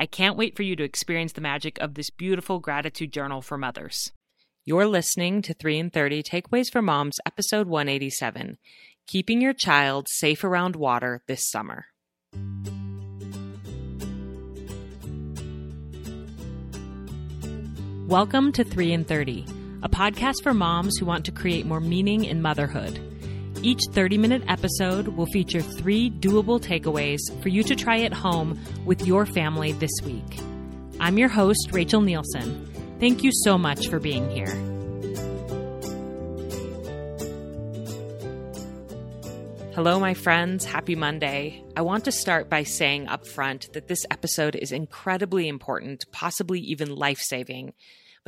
I can't wait for you to experience the magic of this beautiful gratitude journal for mothers. You're listening to 3 in 30 Takeaways for Moms, episode 187 Keeping Your Child Safe Around Water This Summer. Welcome to 3 in 30, a podcast for moms who want to create more meaning in motherhood. Each 30 minute episode will feature three doable takeaways for you to try at home with your family this week. I'm your host, Rachel Nielsen. Thank you so much for being here. Hello, my friends. Happy Monday. I want to start by saying up front that this episode is incredibly important, possibly even life saving,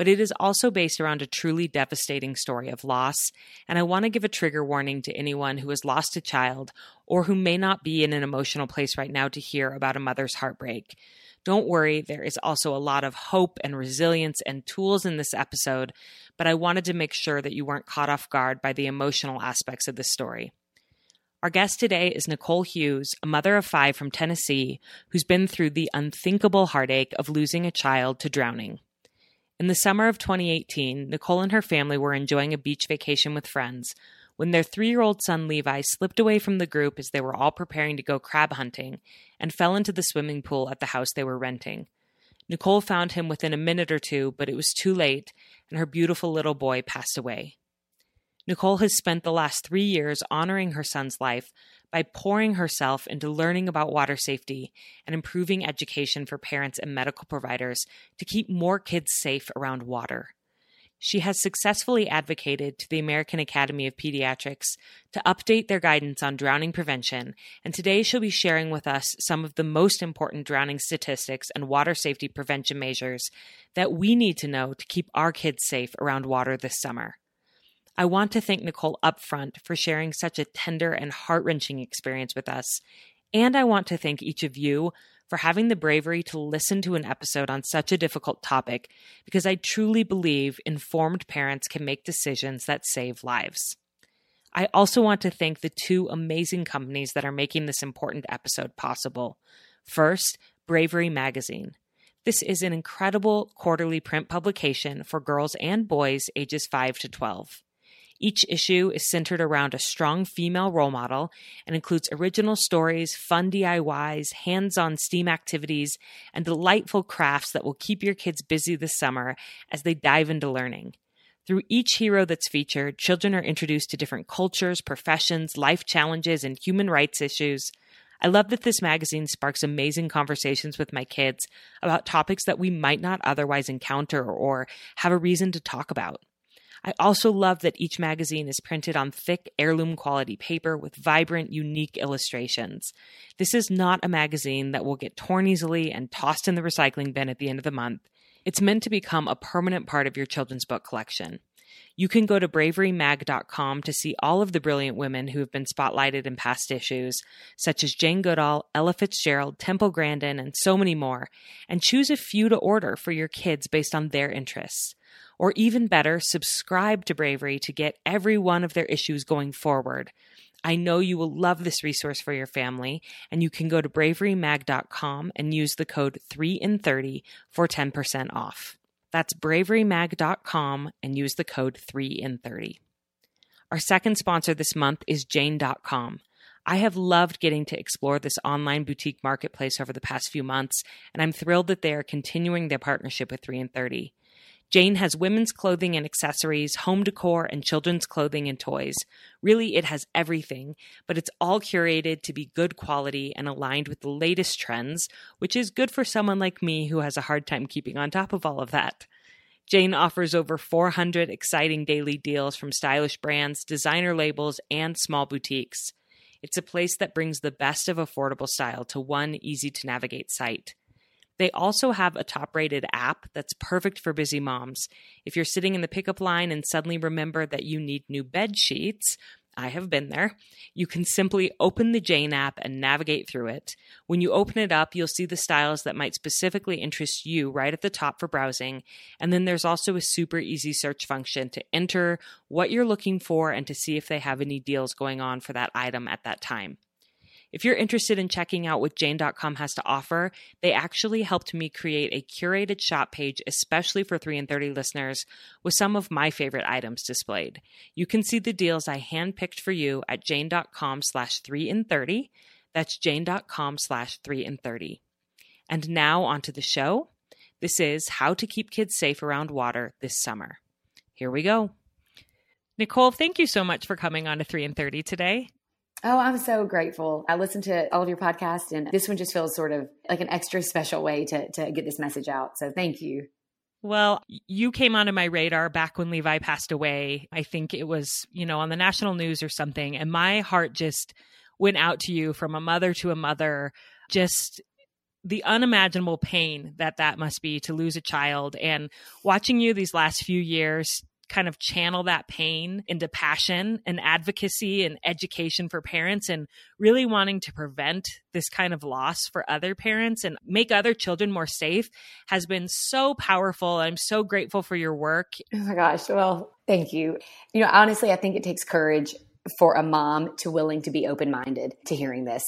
but it is also based around a truly devastating story of loss. And I want to give a trigger warning to anyone who has lost a child or who may not be in an emotional place right now to hear about a mother's heartbreak. Don't worry, there is also a lot of hope and resilience and tools in this episode, but I wanted to make sure that you weren't caught off guard by the emotional aspects of this story. Our guest today is Nicole Hughes, a mother of five from Tennessee who's been through the unthinkable heartache of losing a child to drowning. In the summer of 2018, Nicole and her family were enjoying a beach vacation with friends when their three year old son Levi slipped away from the group as they were all preparing to go crab hunting and fell into the swimming pool at the house they were renting. Nicole found him within a minute or two, but it was too late, and her beautiful little boy passed away. Nicole has spent the last three years honoring her son's life by pouring herself into learning about water safety and improving education for parents and medical providers to keep more kids safe around water. She has successfully advocated to the American Academy of Pediatrics to update their guidance on drowning prevention, and today she'll be sharing with us some of the most important drowning statistics and water safety prevention measures that we need to know to keep our kids safe around water this summer. I want to thank Nicole upfront for sharing such a tender and heart wrenching experience with us. And I want to thank each of you for having the bravery to listen to an episode on such a difficult topic because I truly believe informed parents can make decisions that save lives. I also want to thank the two amazing companies that are making this important episode possible. First, Bravery Magazine. This is an incredible quarterly print publication for girls and boys ages 5 to 12. Each issue is centered around a strong female role model and includes original stories, fun DIYs, hands on STEAM activities, and delightful crafts that will keep your kids busy this summer as they dive into learning. Through each hero that's featured, children are introduced to different cultures, professions, life challenges, and human rights issues. I love that this magazine sparks amazing conversations with my kids about topics that we might not otherwise encounter or have a reason to talk about. I also love that each magazine is printed on thick heirloom quality paper with vibrant, unique illustrations. This is not a magazine that will get torn easily and tossed in the recycling bin at the end of the month. It's meant to become a permanent part of your children's book collection. You can go to braverymag.com to see all of the brilliant women who have been spotlighted in past issues, such as Jane Goodall, Ella Fitzgerald, Temple Grandin, and so many more, and choose a few to order for your kids based on their interests. Or even better, subscribe to Bravery to get every one of their issues going forward. I know you will love this resource for your family, and you can go to braverymag.com and use the code 3 in 30 for 10% off. That's braverymag.com and use the code 3 in 30. Our second sponsor this month is Jane.com. I have loved getting to explore this online boutique marketplace over the past few months, and I'm thrilled that they are continuing their partnership with 3 in 30. Jane has women's clothing and accessories, home decor, and children's clothing and toys. Really, it has everything, but it's all curated to be good quality and aligned with the latest trends, which is good for someone like me who has a hard time keeping on top of all of that. Jane offers over 400 exciting daily deals from stylish brands, designer labels, and small boutiques. It's a place that brings the best of affordable style to one easy to navigate site. They also have a top rated app that's perfect for busy moms. If you're sitting in the pickup line and suddenly remember that you need new bed sheets, I have been there. You can simply open the Jane app and navigate through it. When you open it up, you'll see the styles that might specifically interest you right at the top for browsing. And then there's also a super easy search function to enter what you're looking for and to see if they have any deals going on for that item at that time. If you're interested in checking out what Jane.com has to offer, they actually helped me create a curated shop page especially for 3 in 30 listeners with some of my favorite items displayed. You can see the deals I handpicked for you at Jane.com slash 3 in 30. That's Jane.com slash 3 in 30. And now onto the show. This is How to Keep Kids Safe Around Water This Summer. Here we go. Nicole, thank you so much for coming on to 3 in 30 today. Oh, I'm so grateful. I listen to all of your podcasts, and this one just feels sort of like an extra special way to, to get this message out. So thank you. Well, you came onto my radar back when Levi passed away. I think it was, you know, on the national news or something. And my heart just went out to you from a mother to a mother, just the unimaginable pain that that must be to lose a child. And watching you these last few years kind of channel that pain into passion and advocacy and education for parents and really wanting to prevent this kind of loss for other parents and make other children more safe has been so powerful. I'm so grateful for your work. Oh my gosh. Well, thank you. You know, honestly, I think it takes courage for a mom to willing to be open minded to hearing this.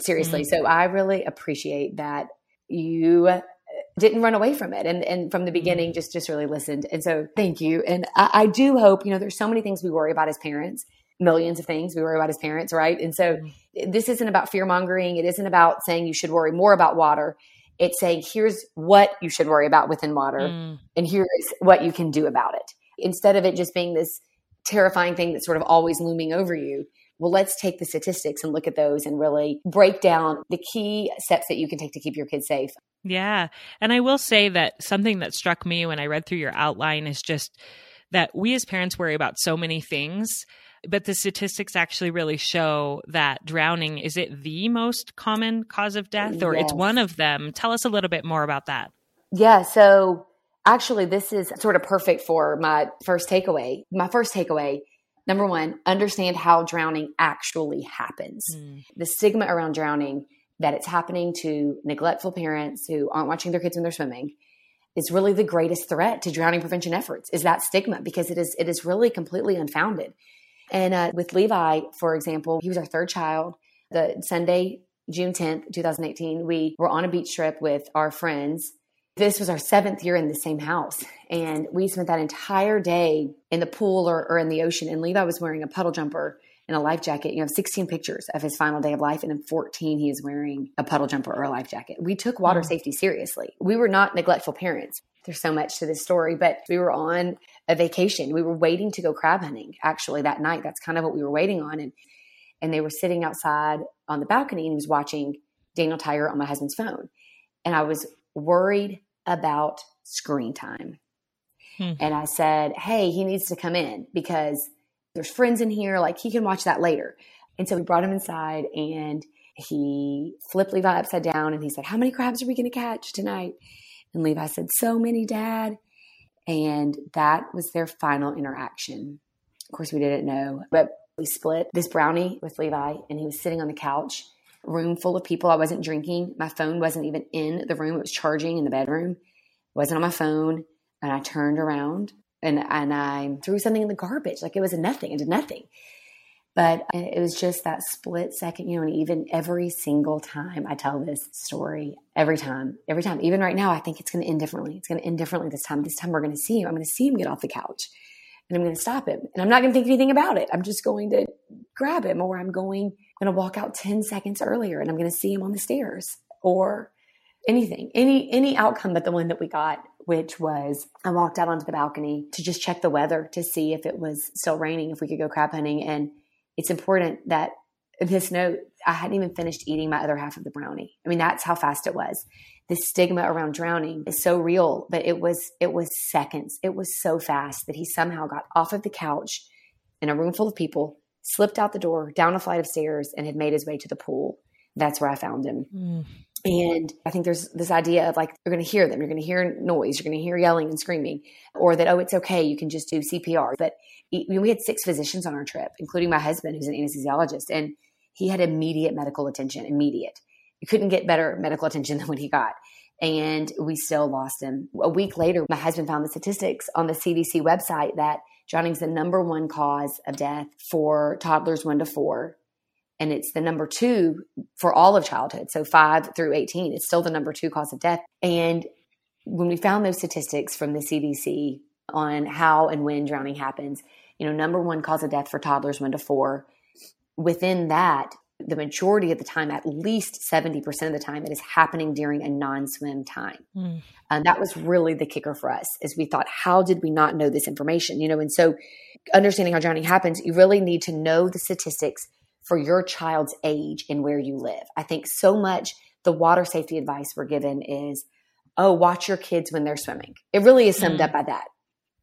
Seriously. Mm-hmm. So I really appreciate that you didn't run away from it. And and from the mm-hmm. beginning just just really listened. And so thank you. And I, I, do hope you know there's so many things we worry about as parents. Millions of things we worry about as parents right? And so mm-hmm. this isn't about fear mongering. It isn't about saying you should worry more about water. It's saying here's what you should worry about within water mm. and here's what you can do about it. Instead of it just being this terrifying thing that's sort of always looming over you well, let's take the statistics and look at those and really break down the key steps that you can take to keep your kids safe. Yeah. And I will say that something that struck me when I read through your outline is just that we as parents worry about so many things but the statistics actually really show that drowning is it the most common cause of death or yes. it's one of them tell us a little bit more about that yeah so actually this is sort of perfect for my first takeaway my first takeaway number one understand how drowning actually happens. Mm. the stigma around drowning that it's happening to neglectful parents who aren't watching their kids when they're swimming is really the greatest threat to drowning prevention efforts is that stigma because it is it is really completely unfounded. And uh, with levi for example he was our third child. The sunday june 10th 2018 we were on a beach trip with our friends this was our seventh year in the same house and we spent that entire day in the pool or, or in the ocean and levi was wearing a puddle jumper and a life jacket. You have 16 pictures of his final day of life, and in 14, he is wearing a puddle jumper or a life jacket. We took water mm. safety seriously. We were not neglectful parents. There's so much to this story, but we were on a vacation. We were waiting to go crab hunting actually that night. That's kind of what we were waiting on. And and they were sitting outside on the balcony and he was watching Daniel Tiger on my husband's phone. And I was worried about screen time. Hmm. And I said, Hey, he needs to come in because there's friends in here. Like he can watch that later. And so we brought him inside and he flipped Levi upside down and he said, How many crabs are we going to catch tonight? And Levi said, So many, Dad. And that was their final interaction. Of course, we didn't know, but we split this brownie with Levi and he was sitting on the couch, room full of people. I wasn't drinking. My phone wasn't even in the room, it was charging in the bedroom. It wasn't on my phone. And I turned around and and I threw something in the garbage. Like it was nothing. It did nothing. But it was just that split second, you know, and even every single time I tell this story, every time, every time, even right now, I think it's going to end differently. It's going to end differently this time. This time we're going to see him. I'm going to see him get off the couch and I'm going to stop him. And I'm not going to think anything about it. I'm just going to grab him, or I'm going, I'm going to walk out 10 seconds earlier and I'm going to see him on the stairs, or anything, any, any outcome but the one that we got, which was I walked out onto the balcony to just check the weather to see if it was still raining, if we could go crab hunting. And it's important that this note, I hadn't even finished eating my other half of the brownie. I mean, that's how fast it was. The stigma around drowning is so real, but it was it was seconds. It was so fast that he somehow got off of the couch in a room full of people, slipped out the door, down a flight of stairs, and had made his way to the pool. That's where I found him. Mm. And I think there's this idea of like, you're going to hear them, you're going to hear noise, you're going to hear yelling and screaming, or that, oh, it's okay, you can just do CPR. But we had six physicians on our trip, including my husband, who's an anesthesiologist, and he had immediate medical attention, immediate. You couldn't get better medical attention than what he got. And we still lost him. A week later, my husband found the statistics on the CDC website that drowning is the number one cause of death for toddlers one to four and it's the number two for all of childhood. So five through 18, it's still the number two cause of death. And when we found those statistics from the CDC on how and when drowning happens, you know, number one cause of death for toddlers one to four, within that, the majority of the time, at least 70% of the time, it is happening during a non swim time. Mm. And that was really the kicker for us is we thought, how did we not know this information? You know, and so understanding how drowning happens, you really need to know the statistics for your child's age and where you live. I think so much the water safety advice we're given is, oh, watch your kids when they're swimming. It really is summed mm. up by that.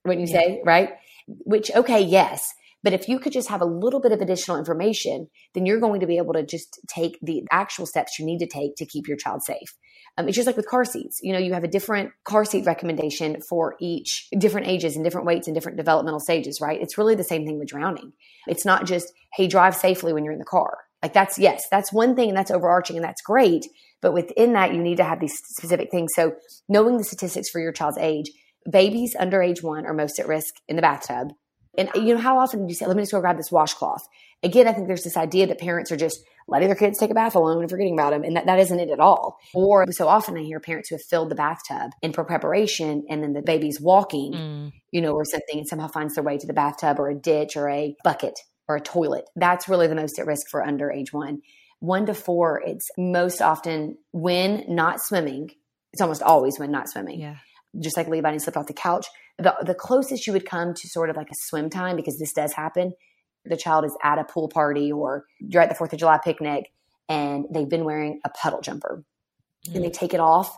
When you yeah. say, right? Which, okay, yes. But if you could just have a little bit of additional information, then you're going to be able to just take the actual steps you need to take to keep your child safe. Um, it's just like with car seats. You know, you have a different car seat recommendation for each different ages and different weights and different developmental stages, right? It's really the same thing with drowning. It's not just, hey, drive safely when you're in the car. Like that's, yes, that's one thing and that's overarching and that's great. But within that, you need to have these specific things. So knowing the statistics for your child's age, babies under age one are most at risk in the bathtub. And you know, how often do you say, let me just go grab this washcloth? Again, I think there's this idea that parents are just letting their kids take a bath alone and forgetting about them. And that, that isn't it at all. Or so often I hear parents who have filled the bathtub in preparation and then the baby's walking, mm. you know, or something and somehow finds their way to the bathtub or a ditch or a bucket or a toilet. That's really the most at risk for under age one. One to four, it's most often when not swimming. It's almost always when not swimming. Yeah. Just like Levi and slipped off the couch. The, the closest you would come to sort of like a swim time, because this does happen, the child is at a pool party or you're at the Fourth of July picnic and they've been wearing a puddle jumper mm. and they take it off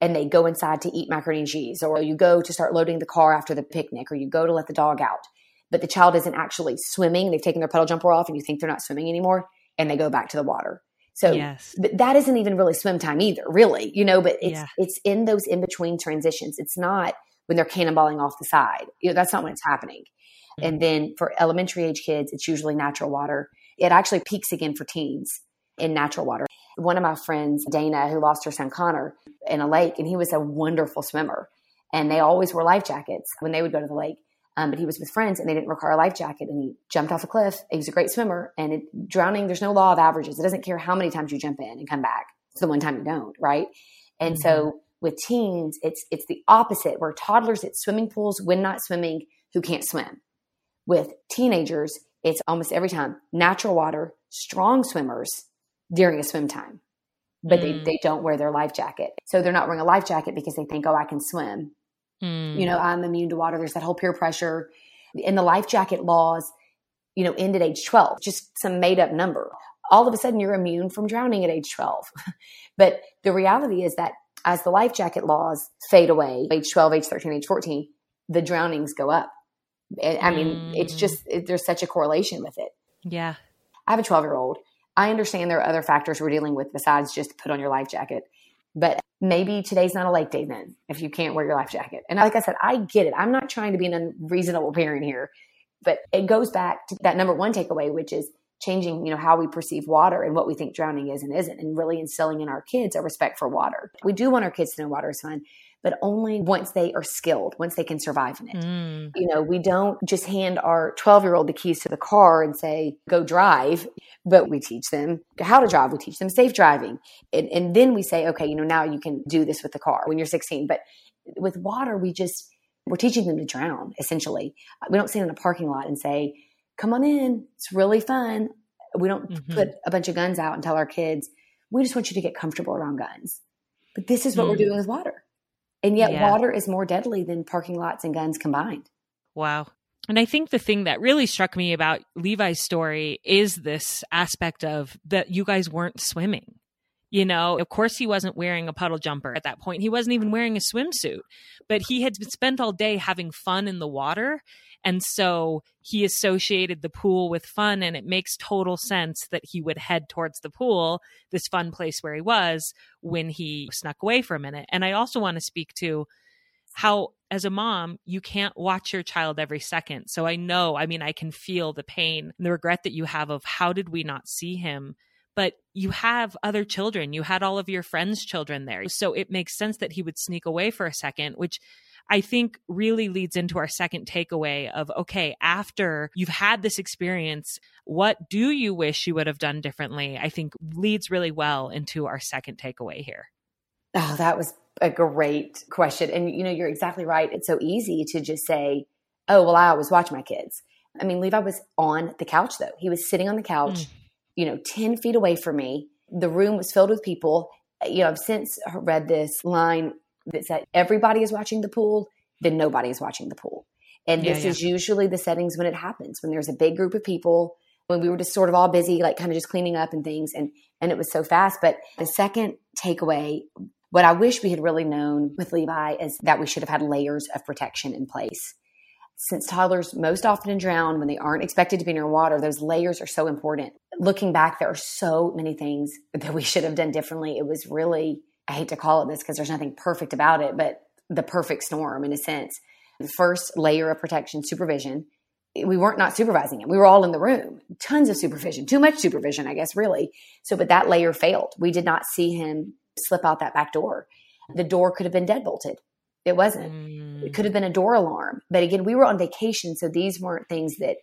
and they go inside to eat macaroni and cheese or you go to start loading the car after the picnic or you go to let the dog out but the child isn't actually swimming they've taken their puddle jumper off and you think they're not swimming anymore and they go back to the water so yes. that isn't even really swim time either really you know but it's yeah. it's in those in between transitions it's not when they're cannonballing off the side you know that's not when it's happening and mm-hmm. then for elementary age kids, it's usually natural water. It actually peaks again for teens in natural water. One of my friends, Dana, who lost her son Connor in a lake, and he was a wonderful swimmer. And they always wore life jackets when they would go to the lake. Um, but he was with friends and they didn't require a life jacket and he jumped off a cliff. He was a great swimmer and it, drowning, there's no law of averages. It doesn't care how many times you jump in and come back. It's the one time you don't, right? And mm-hmm. so with teens, it's, it's the opposite where toddlers at swimming pools when not swimming who can't swim. With teenagers, it's almost every time natural water, strong swimmers during a swim time, but mm. they, they don't wear their life jacket. So they're not wearing a life jacket because they think, oh, I can swim. Mm. You know, I'm immune to water. There's that whole peer pressure. And the life jacket laws, you know, end at age 12, just some made up number. All of a sudden, you're immune from drowning at age 12. but the reality is that as the life jacket laws fade away, age 12, age 13, age 14, the drownings go up. I mean, mm. it's just, it, there's such a correlation with it. Yeah. I have a 12 year old. I understand there are other factors we're dealing with besides just put on your life jacket. But maybe today's not a lake day then if you can't wear your life jacket. And like I said, I get it. I'm not trying to be an unreasonable parent here, but it goes back to that number one takeaway, which is changing, you know, how we perceive water and what we think drowning is and isn't, and really instilling in our kids a respect for water. We do want our kids to know water is fun, but only once they are skilled, once they can survive in it. Mm. You know, we don't just hand our 12 year old the keys to the car and say, go drive, but we teach them how to drive. We teach them safe driving. And, and then we say, okay, you know, now you can do this with the car when you're 16. But with water, we just, we're teaching them to drown essentially. We don't stand in a parking lot and say, come on in. It's really fun. We don't mm-hmm. put a bunch of guns out and tell our kids, we just want you to get comfortable around guns. But this is what mm. we're doing with water. And yet, yeah. water is more deadly than parking lots and guns combined. Wow. And I think the thing that really struck me about Levi's story is this aspect of that you guys weren't swimming. You know, of course, he wasn't wearing a puddle jumper at that point. He wasn't even wearing a swimsuit, but he had spent all day having fun in the water. And so he associated the pool with fun. And it makes total sense that he would head towards the pool, this fun place where he was, when he snuck away for a minute. And I also want to speak to how as a mom, you can't watch your child every second. So I know, I mean, I can feel the pain and the regret that you have of how did we not see him? But you have other children. You had all of your friends' children there. So it makes sense that he would sneak away for a second, which I think really leads into our second takeaway of okay, after you've had this experience, what do you wish you would have done differently? I think leads really well into our second takeaway here. Oh, that was a great question. And you know, you're exactly right. It's so easy to just say, "Oh, well, I always watch my kids." I mean, Levi was on the couch though. He was sitting on the couch, mm. You know, 10 feet away from me. The room was filled with people. You know, I've since read this line that said everybody is watching the pool, then nobody is watching the pool. And this yeah. is usually the settings when it happens, when there's a big group of people, when we were just sort of all busy, like kind of just cleaning up and things. And, and it was so fast. But the second takeaway what I wish we had really known with Levi is that we should have had layers of protection in place. Since toddlers most often drown when they aren't expected to be near water, those layers are so important. Looking back, there are so many things that we should have done differently. It was really, I hate to call it this because there's nothing perfect about it, but the perfect storm in a sense. The first layer of protection, supervision. We weren't not supervising him. We were all in the room. Tons of supervision, too much supervision, I guess, really. So, but that layer failed. We did not see him slip out that back door. The door could have been deadbolted. It wasn't. Mm. It could have been a door alarm. But again, we were on vacation, so these weren't things that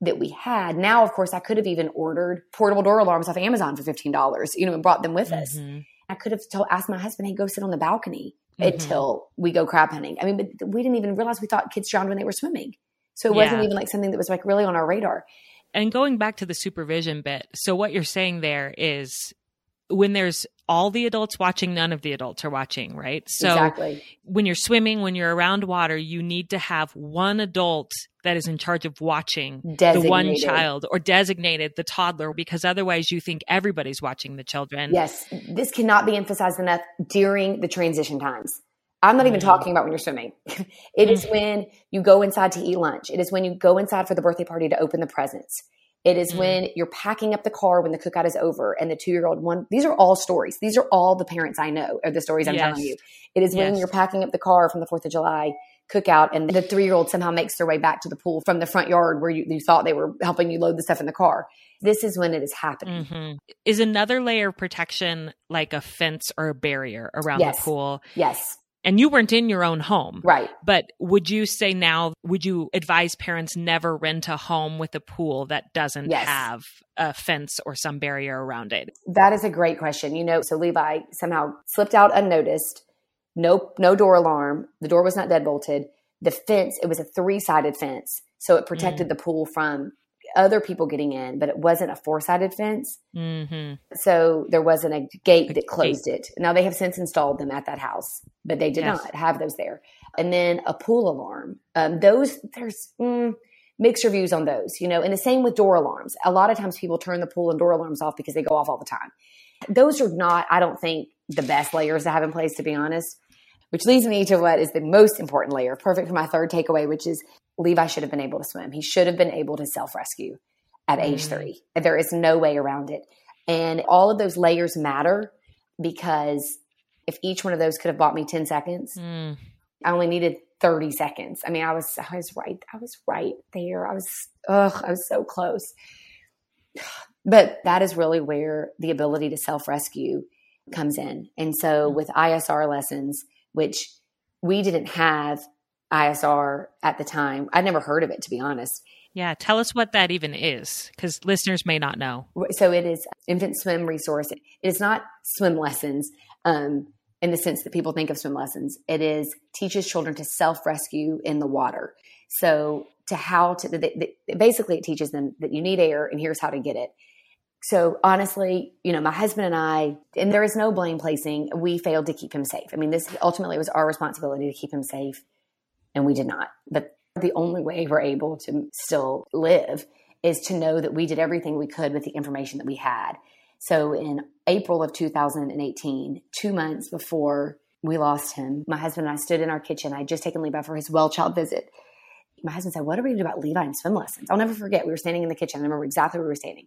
that we had. Now, of course, I could have even ordered portable door alarms off Amazon for fifteen dollars, you know, and brought them with us. Mm-hmm. I could have told, asked my husband, "Hey, go sit on the balcony mm-hmm. until we go crab hunting." I mean, but we didn't even realize we thought kids drowned when they were swimming, so it yeah. wasn't even like something that was like really on our radar. And going back to the supervision bit, so what you're saying there is when there's all the adults watching, none of the adults are watching, right? So exactly. when you're swimming, when you're around water, you need to have one adult that is in charge of watching designated. the one child or designated the toddler because otherwise you think everybody's watching the children. Yes. This cannot be emphasized enough during the transition times. I'm not even mm-hmm. talking about when you're swimming. It is mm. when you go inside to eat lunch. It is when you go inside for the birthday party to open the presents. It is mm. when you're packing up the car when the cookout is over and the two year old one. These are all stories. These are all the parents I know are the stories I'm yes. telling you. It is when you're packing up the car from the 4th of July cookout and the three year old somehow makes their way back to the pool from the front yard where you, you, thought they were helping you load the stuff in the car. This is when it is happening. Mm-hmm. Is another layer of protection like a fence or a barrier around yes. the pool? Yes and you weren't in your own home. Right. But would you say now, would you advise parents never rent a home with a pool that doesn't yes. have a fence or some barrier around it? That is a great question. You know, so Levi somehow slipped out unnoticed. No, no door alarm. The door was not dead bolted. The fence, it was a three sided fence. So it protected mm. the pool from other people getting in, but it wasn't a four sided fence. Mm-hmm. So there wasn't a gate a that closed gate. it. Now they have since installed them at that house, but they did yes. not have those there. And then a pool alarm. Um, those, there's mm, mixed reviews on those, you know, and the same with door alarms. A lot of times people turn the pool and door alarms off because they go off all the time. Those are not, I don't think, the best layers to have in place, to be honest which leads me to what is the most important layer, perfect for my third takeaway, which is Levi should have been able to swim. He should have been able to self rescue at mm-hmm. age three. There is no way around it. And all of those layers matter because if each one of those could have bought me 10 seconds, mm. I only needed 30 seconds. I mean, I was, I was right. I was right there. I was, ugh, I was so close. But that is really where the ability to self rescue comes in. And so mm. with ISR lessons, which we didn't have ISR at the time. I'd never heard of it, to be honest. Yeah, tell us what that even is, because listeners may not know. So it is infant swim resource. It is not swim lessons um, in the sense that people think of swim lessons. It is teaches children to self rescue in the water. So to how to they, they, basically it teaches them that you need air and here's how to get it so honestly you know my husband and i and there is no blame placing we failed to keep him safe i mean this ultimately was our responsibility to keep him safe and we did not but the only way we're able to still live is to know that we did everything we could with the information that we had so in april of 2018 two months before we lost him my husband and i stood in our kitchen i had just taken levi for his well child visit my husband said, What are we going to do about Levi and swim lessons? I'll never forget. We were standing in the kitchen. I remember exactly where we were standing.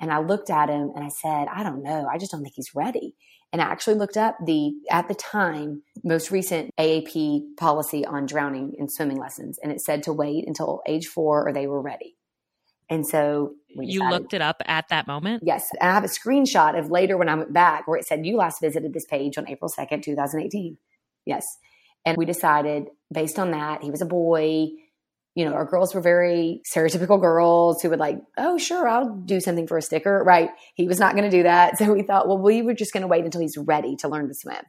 And I looked at him and I said, I don't know. I just don't think he's ready. And I actually looked up the, at the time, most recent AAP policy on drowning in swimming lessons. And it said to wait until age four or they were ready. And so you looked it up at that moment? Yes. And I have a screenshot of later when I went back where it said you last visited this page on April 2nd, 2018. Yes. And we decided based on that, he was a boy you know, our girls were very stereotypical girls who would like, oh, sure, I'll do something for a sticker. Right. He was not going to do that. So we thought, well, we were just going to wait until he's ready to learn to swim.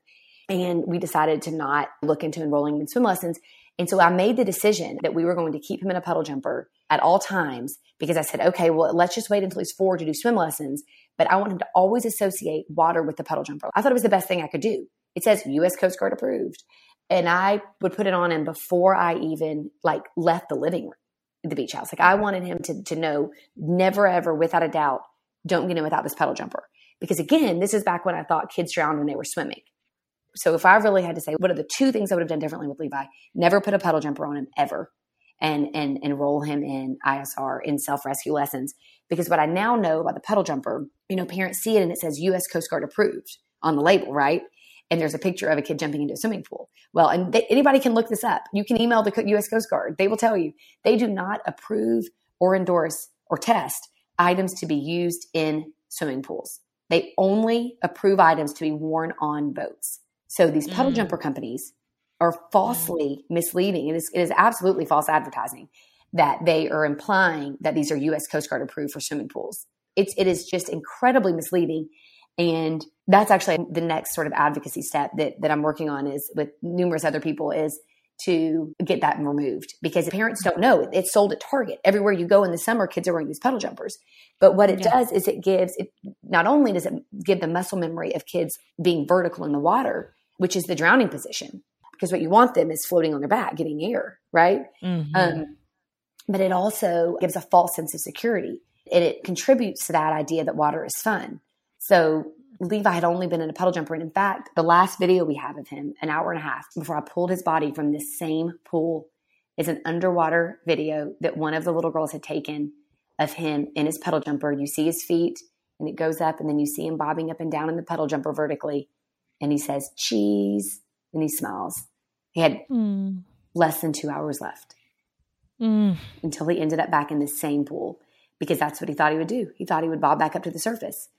And we decided to not look into enrolling him in swim lessons. And so I made the decision that we were going to keep him in a puddle jumper at all times because I said, okay, well, let's just wait until he's four to do swim lessons. But I want him to always associate water with the puddle jumper. I thought it was the best thing I could do. It says US Coast Guard approved and I would put it on him before I even like left the living room, the beach house. Like I wanted him to to know never ever without a doubt, don't get in without this puddle jumper. Because again, this is back when I thought kids drowned when they were swimming. So if I really had to say what are the two things I would have done differently with Levi, never put a puddle jumper on him ever. And and enroll him in ISR in self rescue lessons. Because what I now know about the puddle jumper, you know, parents see it and it says US Coast Guard approved on the label, right? And there's a picture of a kid jumping into a swimming pool. Well, and they, anybody can look this up. You can email the U.S. Coast Guard. They will tell you they do not approve or endorse or test items to be used in swimming pools. They only approve items to be worn on boats. So these puddle mm. jumper companies are falsely mm. misleading. It is, it is absolutely false advertising that they are implying that these are U.S. Coast Guard approved for swimming pools. It's, it is just incredibly misleading. And that's actually the next sort of advocacy step that, that I'm working on is with numerous other people is to get that removed because parents don't know it's sold at Target. Everywhere you go in the summer, kids are wearing these puddle jumpers. But what it yeah. does is it gives it not only does it give the muscle memory of kids being vertical in the water, which is the drowning position, because what you want them is floating on their back, getting air, right? Mm-hmm. Um, but it also gives a false sense of security. And it contributes to that idea that water is fun. So Levi had only been in a puddle jumper. And in fact, the last video we have of him, an hour and a half before I pulled his body from this same pool, is an underwater video that one of the little girls had taken of him in his puddle jumper. You see his feet and it goes up, and then you see him bobbing up and down in the puddle jumper vertically. And he says, cheese, and he smiles. He had mm. less than two hours left mm. until he ended up back in the same pool because that's what he thought he would do. He thought he would bob back up to the surface.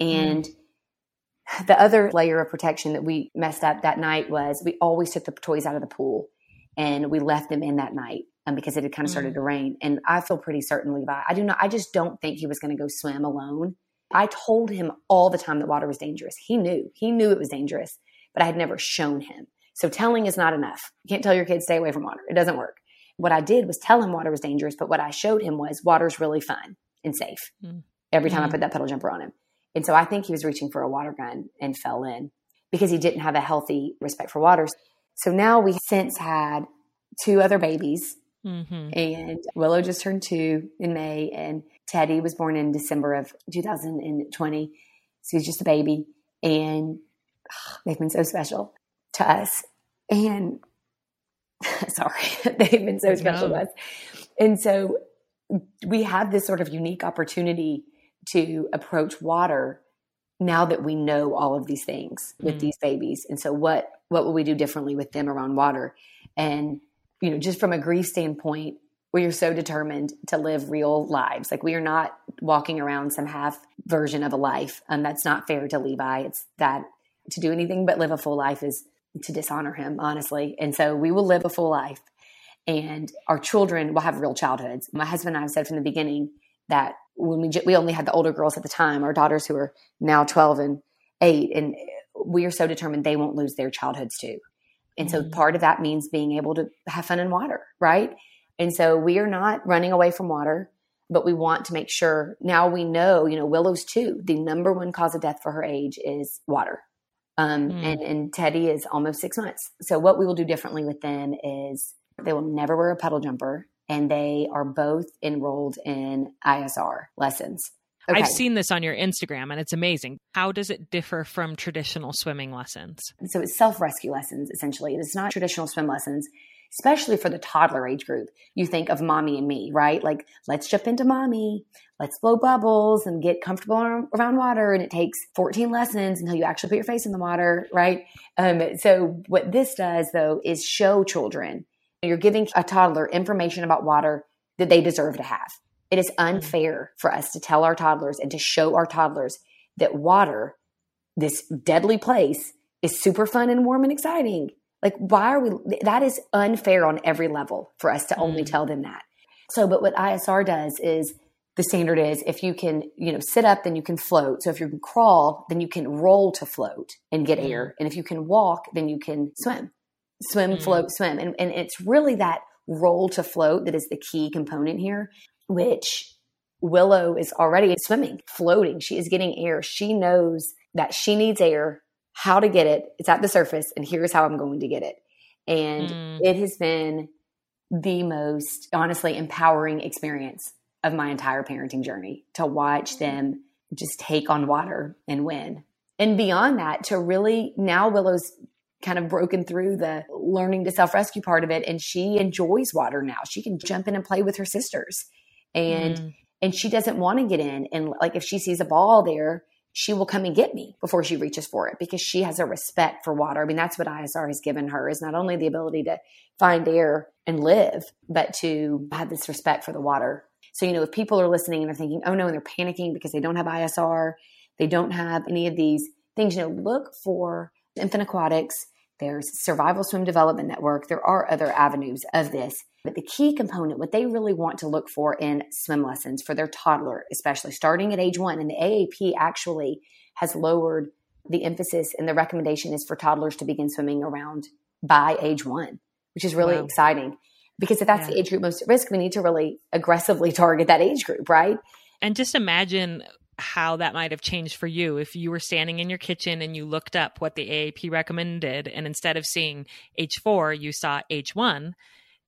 And mm. the other layer of protection that we messed up that night was we always took the toys out of the pool and we left them in that night um, because it had kind of started mm. to rain. And I feel pretty certain, Levi, I do not, I just don't think he was going to go swim alone. I told him all the time that water was dangerous. He knew, he knew it was dangerous, but I had never shown him. So telling is not enough. You can't tell your kids stay away from water. It doesn't work. What I did was tell him water was dangerous, but what I showed him was water's really fun and safe. Mm. Every time mm. I put that puddle jumper on him. And so I think he was reaching for a water gun and fell in because he didn't have a healthy respect for waters. So now we since had two other babies. Mm-hmm. And Willow just turned two in May, and Teddy was born in December of 2020. So he's just a baby. And oh, they've been so special to us. And sorry, they've been so special no. to us. And so we have this sort of unique opportunity to approach water now that we know all of these things with mm. these babies. And so what what will we do differently with them around water? And you know just from a grief standpoint we are so determined to live real lives. Like we are not walking around some half version of a life. And that's not fair to levi. It's that to do anything but live a full life is to dishonor him honestly. And so we will live a full life. And our children will have real childhoods. My husband and i have said from the beginning that when we we only had the older girls at the time, our daughters who are now 12 and 8 and we are so determined they won't lose their childhoods too. And mm-hmm. so part of that means being able to have fun in water, right? And so we are not running away from water, but we want to make sure now we know, you know, Willow's two, the number one cause of death for her age is water. Um, mm. and, and Teddy is almost six months. So what we will do differently with them is they will never wear a puddle jumper and they are both enrolled in ISR lessons. Okay. I've seen this on your Instagram and it's amazing. How does it differ from traditional swimming lessons? So it's self rescue lessons, essentially. It is not traditional swim lessons especially for the toddler age group. You think of mommy and me, right? Like, let's jump into mommy, let's blow bubbles and get comfortable around water. And it takes 14 lessons until you actually put your face in the water, right? Um, so, what this does though is show children you're giving a toddler information about water that they deserve to have. It is unfair for us to tell our toddlers and to show our toddlers that water, this deadly place, is super fun and warm and exciting like, why are we, that is unfair on every level for us to only mm. tell them that. So, but what ISR does is the standard is if you can, you know, sit up, then you can float. So if you can crawl, then you can roll to float and get mm. air. And if you can walk, then you can swim, swim, mm. float, swim. And, and it's really that roll to float that is the key component here, which Willow is already swimming, floating. She is getting air. She knows that she needs air how to get it. It's at the surface, and here's how I'm going to get it. And mm. it has been the most honestly empowering experience of my entire parenting journey to watch them just take on water and win. And beyond that, to really now Willow's kind of broken through the learning to self rescue part of it, and she enjoys water now. She can jump in and play with her sisters, and mm. and she doesn't want to get in. And like if she sees a ball there, she will come and get me before she reaches for it because she has a respect for water. I mean, that's what ISR has given her is not only the ability to find air and live, but to have this respect for the water. So, you know, if people are listening and they're thinking, oh no, and they're panicking because they don't have ISR, they don't have any of these things, you know, look for Infant Aquatics. There's Survival Swim Development Network. There are other avenues of this. But the key component, what they really want to look for in swim lessons for their toddler, especially starting at age one, and the AAP actually has lowered the emphasis and the recommendation is for toddlers to begin swimming around by age one, which is really wow. exciting. Because if that's yeah. the age group most at risk, we need to really aggressively target that age group, right? And just imagine how that might have changed for you if you were standing in your kitchen and you looked up what the AAP recommended, and instead of seeing H4, you saw H1,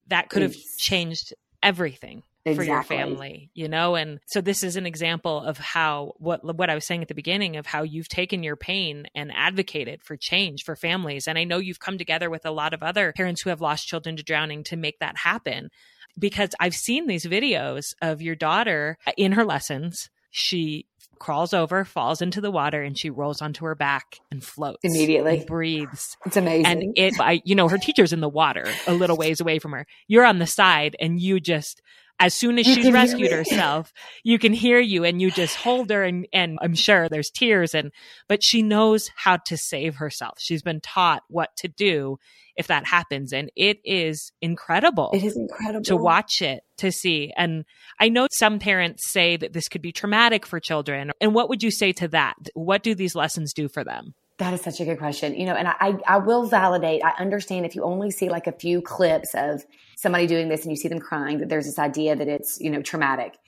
that could have changed everything exactly. for your family you know? And so this is an example of how what what i was saying at the beginning of how you've taken your pain and advocated for change for families. And i know you've come together with a lot of other parents who have lost children to drowning to make that happen because i've seen these videos of your daughter in her lessons. She crawls over, falls into the water, and she rolls onto her back and floats immediately. And breathes. It's amazing. And it, I, you know, her teacher's in the water a little ways away from her. You're on the side, and you just, as soon as she's rescued herself, you can hear you, and you just hold her, and and I'm sure there's tears, and but she knows how to save herself. She's been taught what to do if that happens. And it is incredible. It is incredible to watch it, to see. And I know some parents say that this could be traumatic for children. And what would you say to that? What do these lessons do for them? That is such a good question. You know, and I, I will validate, I understand if you only see like a few clips of somebody doing this and you see them crying, that there's this idea that it's, you know, traumatic.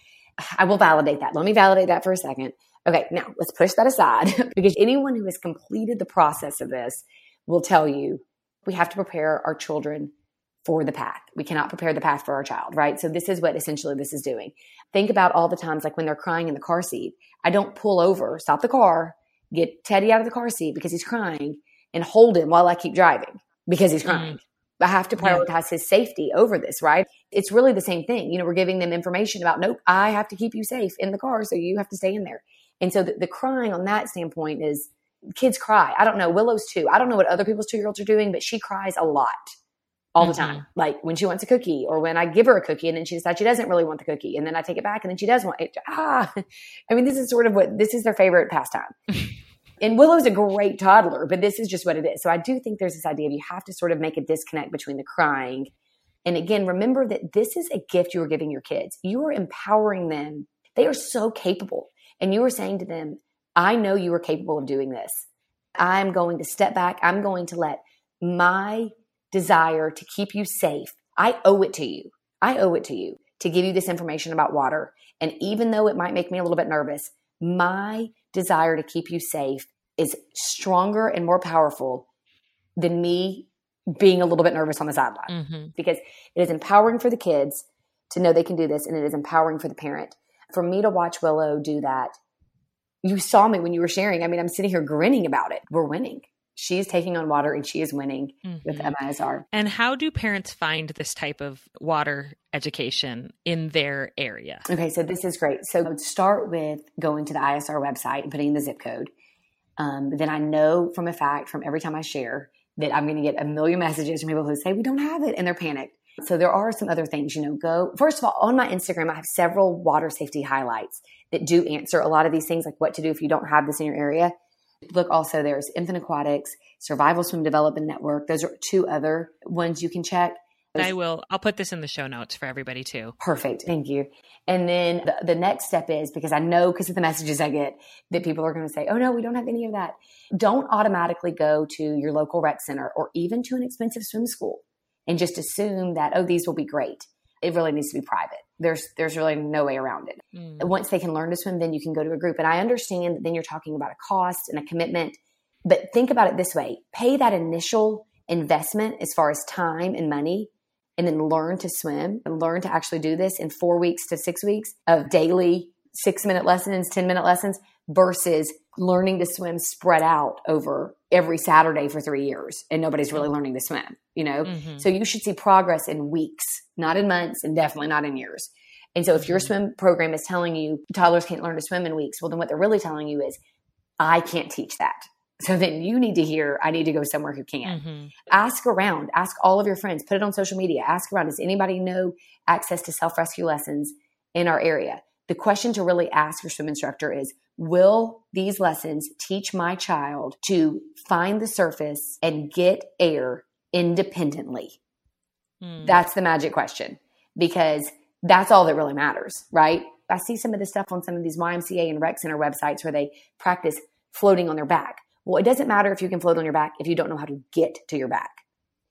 I will validate that. Let me validate that for a second. Okay, now let's push that aside because anyone who has completed the process of this will tell you we have to prepare our children for the path. We cannot prepare the path for our child, right? So this is what essentially this is doing. Think about all the times like when they're crying in the car seat. I don't pull over, stop the car, get Teddy out of the car seat because he's crying and hold him while I keep driving because he's crying. Mm. I have to prioritize yeah. his safety over this, right? It's really the same thing. You know, we're giving them information about, nope, I have to keep you safe in the car, so you have to stay in there. And so the, the crying on that standpoint is kids cry. I don't know. Willow's two. I don't know what other people's two year olds are doing, but she cries a lot all mm-hmm. the time. Like when she wants a cookie or when I give her a cookie and then she decides she doesn't really want the cookie and then I take it back and then she does want it. Ah, I mean, this is sort of what this is their favorite pastime. and Willow's a great toddler, but this is just what it is. So I do think there's this idea of you have to sort of make a disconnect between the crying. And again, remember that this is a gift you are giving your kids. You are empowering them. They are so capable. And you are saying to them, I know you are capable of doing this. I'm going to step back. I'm going to let my desire to keep you safe, I owe it to you. I owe it to you to give you this information about water. And even though it might make me a little bit nervous, my desire to keep you safe is stronger and more powerful than me being a little bit nervous on the sideline mm-hmm. because it is empowering for the kids to know they can do this and it is empowering for the parent. For me to watch Willow do that, you saw me when you were sharing. I mean, I'm sitting here grinning about it. We're winning she's taking on water and she is winning mm-hmm. with MISR. And how do parents find this type of water education in their area? Okay, so this is great. So I would start with going to the ISR website and putting in the zip code. Um, then I know from a fact from every time I share that I'm going to get a million messages from people who say, we don't have it, and they're panicked. So there are some other things, you know, go first of all on my Instagram, I have several water safety highlights that do answer a lot of these things, like what to do if you don't have this in your area. Look also, there's Infant Aquatics, Survival Swim Development Network. Those are two other ones you can check. I will. I'll put this in the show notes for everybody too. Perfect. Thank you. And then the, the next step is because I know because of the messages I get that people are going to say, oh no, we don't have any of that. Don't automatically go to your local rec center or even to an expensive swim school and just assume that, oh, these will be great. It really needs to be private. There's there's really no way around it. Mm. Once they can learn to swim, then you can go to a group. And I understand that then you're talking about a cost and a commitment. But think about it this way pay that initial investment as far as time and money, and then learn to swim and learn to actually do this in four weeks to six weeks of daily six minute lessons, 10 minute lessons versus learning to swim spread out over every Saturday for three years and nobody's really learning to swim, you know? Mm-hmm. So you should see progress in weeks, not in months, and definitely not in years. And so if your mm-hmm. swim program is telling you toddlers can't learn to swim in weeks, well, then what they're really telling you is, I can't teach that. So then you need to hear, I need to go somewhere who can. Mm-hmm. Ask around, ask all of your friends, put it on social media, ask around. Does anybody know access to self rescue lessons in our area? The question to really ask your swim instructor is, Will these lessons teach my child to find the surface and get air independently? Mm. That's the magic question because that's all that really matters, right? I see some of the stuff on some of these YMCA and rec center websites where they practice floating on their back. Well, it doesn't matter if you can float on your back if you don't know how to get to your back.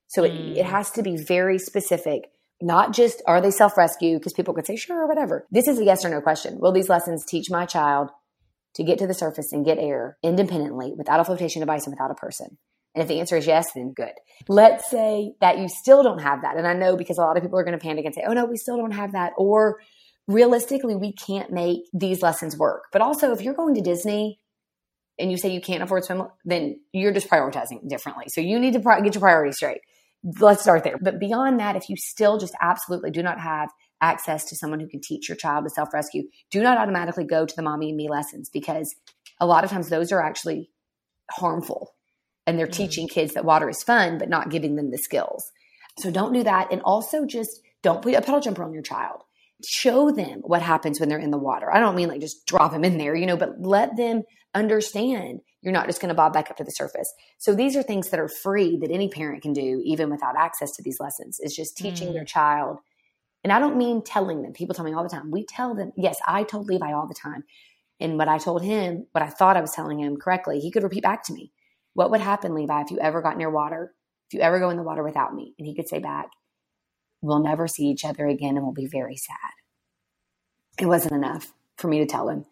So mm. it, it has to be very specific not just are they self rescue because people could say sure or whatever. This is a yes or no question. Will these lessons teach my child to get to the surface and get air independently without a flotation device and without a person? And if the answer is yes, then good. Let's say that you still don't have that. And I know because a lot of people are going to panic and say, oh no, we still don't have that. Or realistically, we can't make these lessons work. But also, if you're going to Disney and you say you can't afford swim, then you're just prioritizing differently. So you need to get your priorities straight. Let's start there. But beyond that, if you still just absolutely do not have access to someone who can teach your child to self rescue, do not automatically go to the mommy and me lessons because a lot of times those are actually harmful and they're mm-hmm. teaching kids that water is fun, but not giving them the skills. So don't do that. And also just don't put a puddle jumper on your child. Show them what happens when they're in the water. I don't mean like just drop them in there, you know, but let them understand you're not just going to bob back up to the surface. So these are things that are free that any parent can do even without access to these lessons. Is just teaching mm. their child and I don't mean telling them. People tell me all the time. We tell them, yes, I told Levi all the time. And what I told him, what I thought I was telling him correctly, he could repeat back to me. What would happen, Levi, if you ever got near water? If you ever go in the water without me? And he could say back, We'll never see each other again and we'll be very sad. It wasn't enough for me to tell him.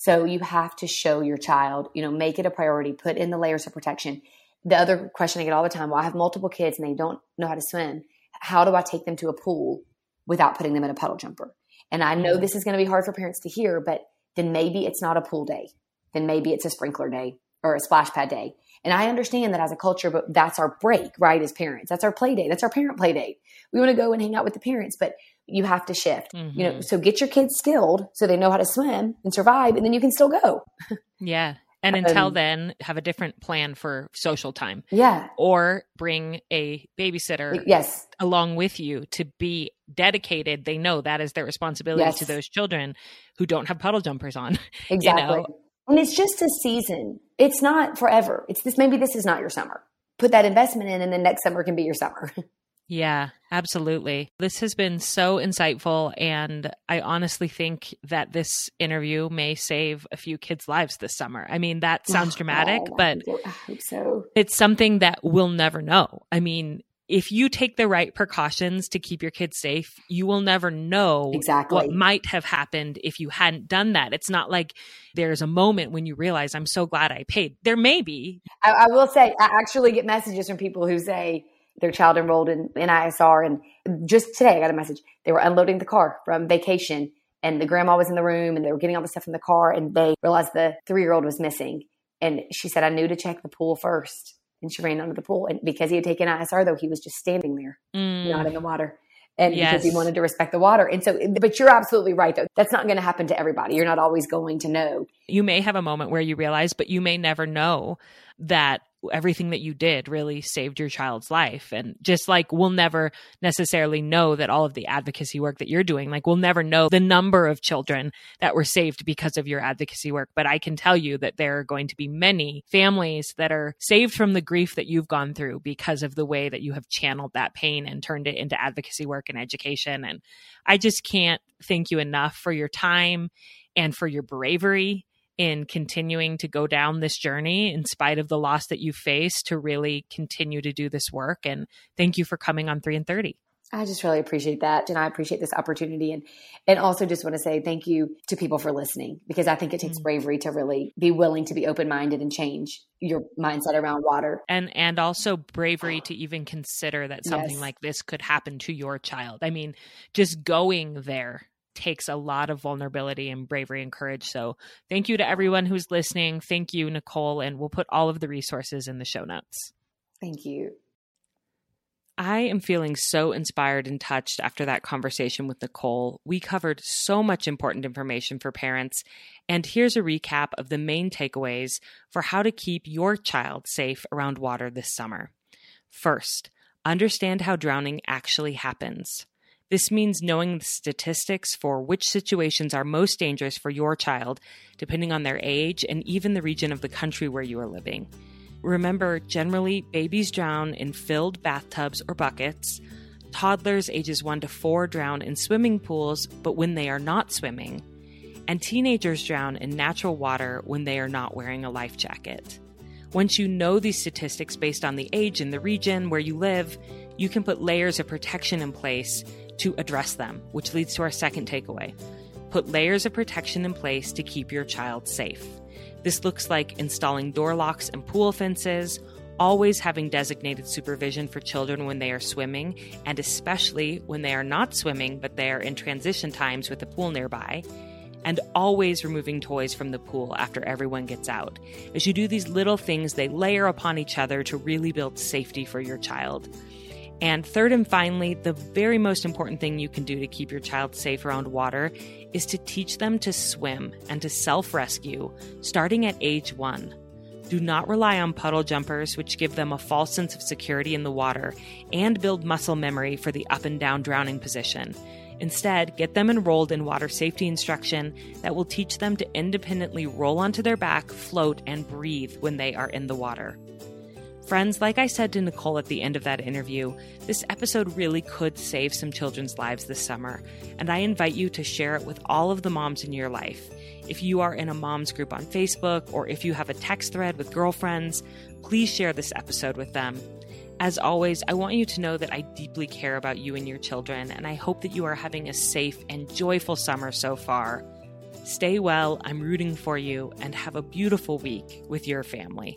So you have to show your child, you know, make it a priority, put in the layers of protection. The other question I get all the time, well, I have multiple kids and they don't know how to swim. How do I take them to a pool without putting them in a puddle jumper. And I know mm-hmm. this is going to be hard for parents to hear, but then maybe it's not a pool day. Then maybe it's a sprinkler day or a splash pad day. And I understand that as a culture, but that's our break, right? As parents, that's our play day. That's our parent play day. We want to go and hang out with the parents, but you have to shift, mm-hmm. you know, mm-hmm. so get your kids skilled so they know how to swim and survive and then you can still go. Yeah. And until um, then, have a different plan for social time. Yeah. Or bring a babysitter yes. along with you to be dedicated. They know that is their responsibility yes. to those children who don't have puddle jumpers on. Exactly. You know? And it's just a season. It's not forever. It's this maybe this is not your summer. Put that investment in and then next summer can be your summer. Yeah, absolutely. This has been so insightful. And I honestly think that this interview may save a few kids' lives this summer. I mean, that oh, sounds dramatic, oh, but I hope so. it's something that we'll never know. I mean, if you take the right precautions to keep your kids safe, you will never know exactly what might have happened if you hadn't done that. It's not like there's a moment when you realize, I'm so glad I paid. There may be. I, I will say, I actually get messages from people who say their child enrolled in, in ISR. And just today, I got a message. They were unloading the car from vacation and the grandma was in the room and they were getting all the stuff in the car and they realized the three year old was missing. And she said, I knew to check the pool first. And she ran under the pool. And because he had taken ISR, though, he was just standing there, mm. not in the water. And yes. because he wanted to respect the water. And so, but you're absolutely right, though. That's not going to happen to everybody. You're not always going to know. You may have a moment where you realize, but you may never know that everything that you did really saved your child's life. And just like we'll never necessarily know that all of the advocacy work that you're doing like we'll never know the number of children that were saved because of your advocacy work. But i can tell you that there are going to be many families that are saved from the grief that you've gone through because of the way that you have channeled that pain and turned it into advocacy work and education. And i just can't thank you enough for your time and for your bravery in continuing to go down this journey in spite of the loss that you face to really continue to do this work. And thank you for coming on 3 in 30. I just really appreciate that. And I appreciate this opportunity. And, and also just want to say thank you to people for listening because I think it takes mm-hmm. bravery to really be willing to be open minded and change your mindset around water. And, and also bravery to even consider that something yes. like this could happen to your child. I mean, just going there takes a lot of vulnerability and bravery and courage. So thank you to everyone who's listening. Thank you, Nicole. And we'll put all of the resources in the show notes. Thank you. I am feeling so inspired and touched after that conversation with Nicole. We covered so much important information for parents. And here's a recap of the main takeaways for how to keep your child safe around water this summer. First, understand how drowning actually happens. This means knowing the statistics for which situations are most dangerous for your child, depending on their age and even the region of the country where you are living. Remember, generally, babies drown in filled bathtubs or buckets. Toddlers ages 1 to 4 drown in swimming pools, but when they are not swimming. And teenagers drown in natural water when they are not wearing a life jacket. Once you know these statistics based on the age and the region where you live, you can put layers of protection in place to address them, which leads to our second takeaway. Put layers of protection in place to keep your child safe. This looks like installing door locks and pool fences, always having designated supervision for children when they are swimming, and especially when they are not swimming but they are in transition times with a pool nearby, and always removing toys from the pool after everyone gets out. As you do these little things, they layer upon each other to really build safety for your child. And third and finally, the very most important thing you can do to keep your child safe around water is to teach them to swim and to self rescue starting at age one. Do not rely on puddle jumpers, which give them a false sense of security in the water and build muscle memory for the up and down drowning position. Instead, get them enrolled in water safety instruction that will teach them to independently roll onto their back, float, and breathe when they are in the water. Friends, like I said to Nicole at the end of that interview, this episode really could save some children's lives this summer, and I invite you to share it with all of the moms in your life. If you are in a mom's group on Facebook or if you have a text thread with girlfriends, please share this episode with them. As always, I want you to know that I deeply care about you and your children, and I hope that you are having a safe and joyful summer so far. Stay well, I'm rooting for you, and have a beautiful week with your family.